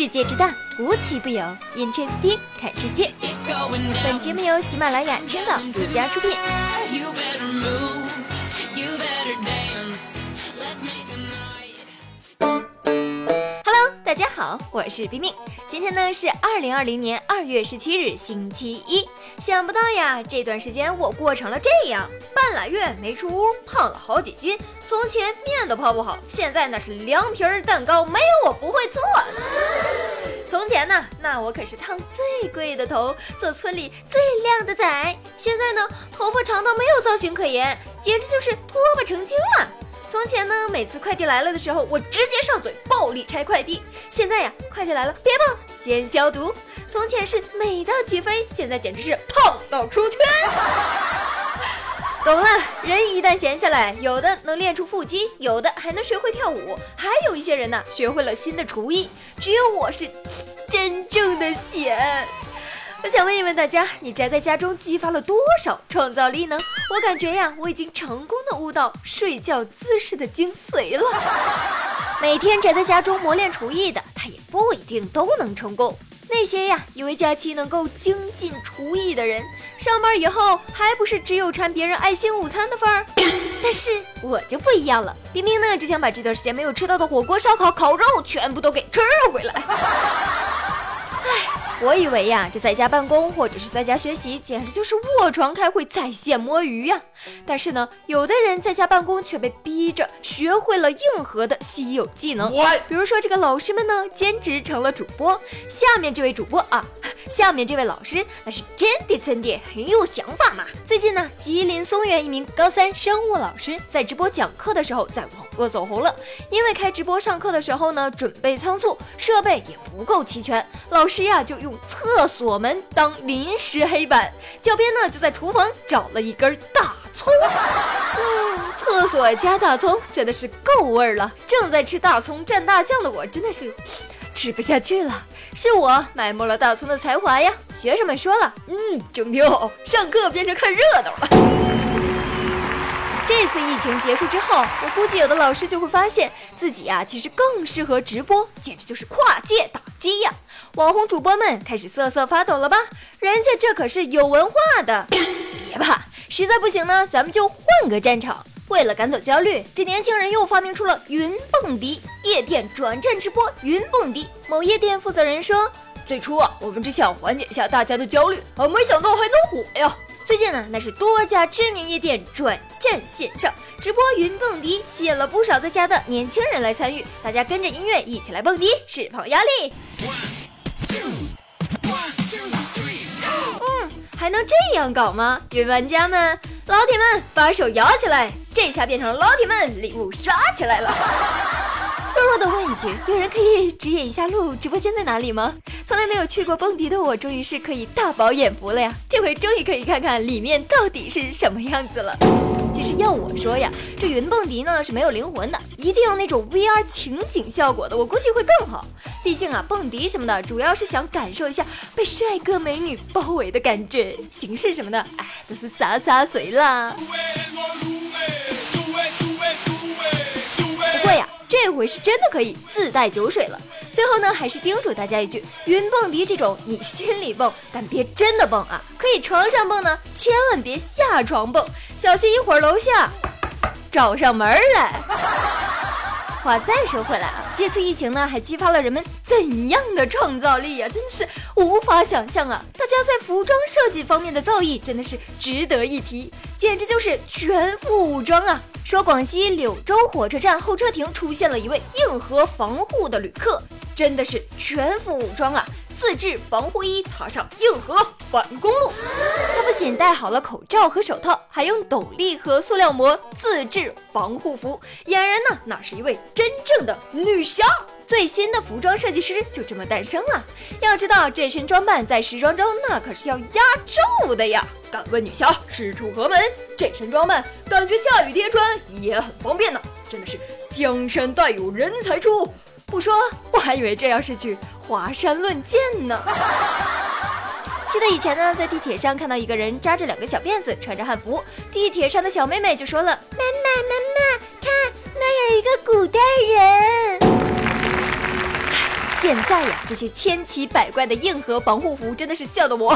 世界之大，无奇不有。Interesting，看世界。本节目由喜马拉雅青岛独家出品。Hello，大家好，我是冰冰。今天呢是二零二零年二月十七日，星期一。想不到呀，这段时间我过成了这样，半拉月没出屋，胖了好几斤。从前面都泡不好，现在那是凉皮儿蛋糕，没有我不会做。从前呢，那我可是烫最贵的头，做村里最靓的仔。现在呢，头发长到没有造型可言，简直就是脱发成精了。从前呢，每次快递来了的时候，我直接上嘴暴力拆快递。现在呀，快递来了别碰，先消毒。从前是美到起飞，现在简直是胖到出圈。懂了，人一旦闲下来，有的能练出腹肌，有的还能学会跳舞，还有一些人呢，学会了新的厨艺。只有我是真正的闲。我想问一问大家，你宅在家中激发了多少创造力呢？我感觉呀，我已经成功的悟到睡觉姿势的精髓了。每天宅在家中磨练厨艺的，他也不一定都能成功。那些呀，以为假期能够精进厨艺的人，上班以后还不是只有馋别人爱心午餐的份儿？但是我就不一样了，冰冰呢，只想把这段时间没有吃到的火锅、烧烤、烤肉全部都给吃回来。我以为呀，这在家办公或者是在家学习，简直就是卧床开会，在线摸鱼呀。但是呢，有的人在家办公却被逼着学会了硬核的稀有技能。比如说这个老师们呢，兼职成了主播。下面这位主播啊，下面这位老师那是真的真的很有想法嘛。最近呢，吉林松原一名高三生物老师在直播讲课的时候，在网络走红了。因为开直播上课的时候呢，准备仓促，设备也不够齐全，老师呀就用。厕所门当临时黑板，教鞭呢就在厨房找了一根大葱。嗯，厕所加大葱真的是够味儿了。正在吃大葱蘸大酱的我真的是吃不下去了。是我埋没了大葱的才华呀！学生们说了，嗯，整挺好。上课变成看热闹了。这次疫情结束之后，我估计有的老师就会发现自己呀，其实更适合直播，简直就是跨界打击呀！网红主播们开始瑟瑟发抖了吧？人家这可是有文化的。别怕，实在不行呢，咱们就换个战场。为了赶走焦虑，这年轻人又发明出了云蹦迪，夜店转战直播云蹦迪。某夜店负责人说：“最初啊，我们只想缓解一下大家的焦虑，啊，没想到还能火呀！最近呢，那是多家知名夜店转战线上直播云蹦迪，吸引了不少在家的年轻人来参与。大家跟着音乐一起来蹦迪，释放压力。”还能这样搞吗？云玩家们，老铁们，把手摇起来！这下变成老铁们礼物刷起来了。弱弱的问一句，有人可以指引一下路，直播间在哪里吗？从来没有去过蹦迪的我，终于是可以大饱眼福了呀！这回终于可以看看里面到底是什么样子了。其实要我说呀，这云蹦迪呢是没有灵魂的，一定要那种 VR 情景效果的，我估计会更好。毕竟啊，蹦迪什么的，主要是想感受一下被帅哥美女包围的感觉，形式什么的，哎，都是洒洒水啦。这回是真的可以自带酒水了。最后呢，还是叮嘱大家一句：云蹦迪这种你心里蹦，但别真的蹦啊！可以床上蹦呢，千万别下床蹦，小心一会儿楼下找上门来。话再说回来啊，这次疫情呢，还激发了人们怎样的创造力呀？真的是无法想象啊！大家在服装设计方面的造诣真的是值得一提，简直就是全副武装啊！说广西柳州火车站候车亭出现了一位硬核防护的旅客。真的是全副武装啊！自制防护衣，踏上硬核反攻路。他不仅戴好了口罩和手套，还用斗笠和塑料膜自制防护服，俨然呢，那是一位真正的女侠。最新的服装设计师就这么诞生了。要知道，这身装扮在时装周那可是要压轴的呀！敢问女侠是出何门？这身装扮感觉下雨天穿也很方便呢。真的是江山代有人才出。不说，我还以为这要是去华山论剑呢。记得以前呢，在地铁上看到一个人扎着两个小辫子，穿着汉服，地铁上的小妹妹就说了：“妈妈，妈妈，看，那有一个古代人。”现在呀，这些千奇百怪的硬核防护服真的是笑得我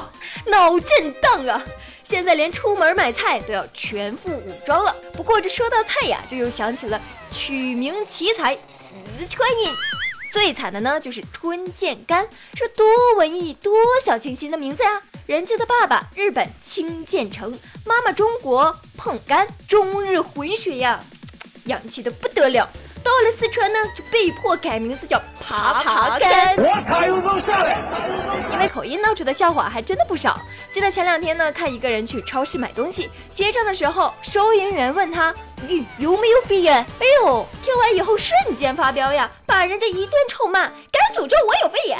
脑震荡啊！现在连出门买菜都要全副武装了。不过这说到菜呀，就又想起了取名奇才四川人。最惨的呢，就是春见干，这多文艺、多小清新的名字呀！人家的爸爸日本青建成，妈妈中国碰干，中日混血呀，洋气的不得了。到了四川呢，就被迫改名字叫爬爬干。我卡又弄下来。因为口音闹出的笑话还真的不少。记得前两天呢，看一个人去超市买东西，结账的时候，收银员问他：“咦，有没有肺炎？”哎呦，听完以后瞬间发飙呀，把人家一顿臭骂，敢诅咒我有肺炎！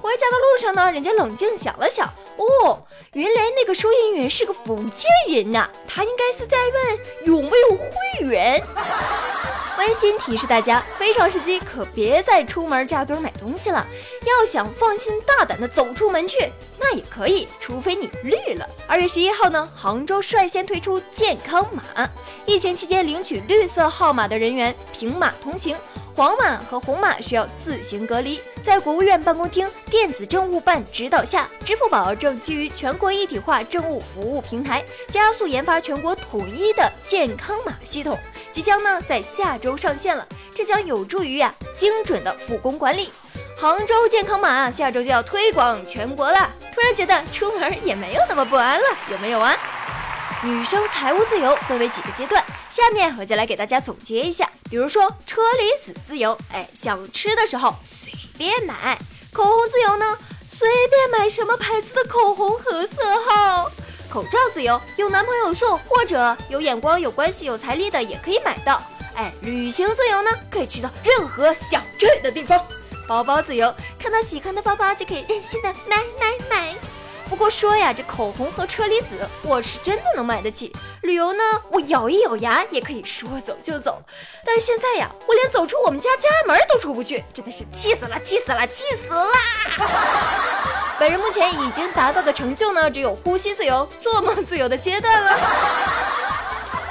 回家的路上呢，人家冷静想了想，哦，原来那个收银员是个福建人呐，他应该是在问有没有会员。温馨提示大家：非常时期可别再出门扎堆买东西了。要想放心大胆的走出门去，那也可以，除非你绿了。二月十一号呢，杭州率先推出健康码，疫情期间领取绿色号码的人员凭码通行。黄码和红码需要自行隔离。在国务院办公厅电子政务办指导下，支付宝正基于全国一体化政务服务平台，加速研发全国统一的健康码系统，即将呢在下周上线了。这将有助于呀精准的复工管理。杭州健康码下周就要推广全国了，突然觉得出门也没有那么不安了，有没有啊？女生财务自由分为几个阶段，下面我就来给大家总结一下。比如说车厘子自由，哎，想吃的时候随便买；口红自由呢，随便买什么牌子的口红和色号；口罩自由，有男朋友送或者有眼光、有关系、有财力的也可以买到。哎，旅行自由呢，可以去到任何想去的地方；包包自由，看到喜欢的包包就可以任性的买买买。不过说呀，这口红和车厘子我是真的能买得起。旅游呢，我咬一咬牙也可以说走就走。但是现在呀，我连走出我们家家门都出不去，真的是气死了，气死了，气死了！本人目前已经达到的成就呢，只有呼吸自由、做梦自由的阶段了。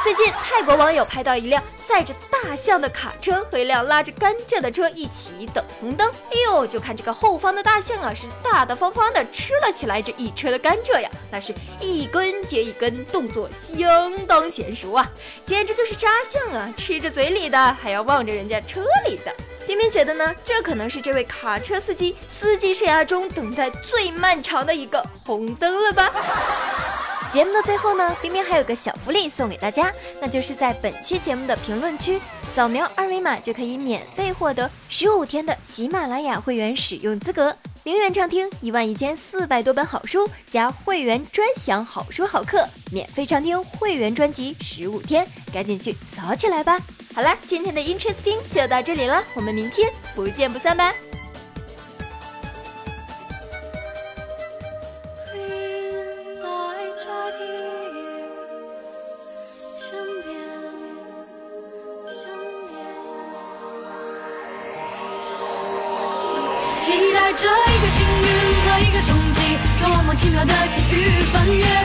最近，泰国网友拍到一辆载着大象的卡车和一辆拉着甘蔗的车一起等红灯。哎呦，就看这个后方的大象啊，是大大方方的吃了起来这一车的甘蔗呀，那是一根接一根，动作相当娴熟啊，简直就是扎象啊！吃着嘴里的，还要望着人家车里的。冰冰觉得呢，这可能是这位卡车司机司机生涯中等待最漫长的一个红灯了吧。节目的最后呢，冰冰还有个小福利送给大家，那就是在本期节目的评论区扫描二维码就可以免费获得十五天的喜马拉雅会员使用资格，零元畅听一万一千四百多本好书，加会员专享好书好课，免费畅听会员专辑十五天，赶紧去扫起来吧！好了，今天的 Interesting 就到这里了，我们明天不见不散吧。奇妙的际遇！翻越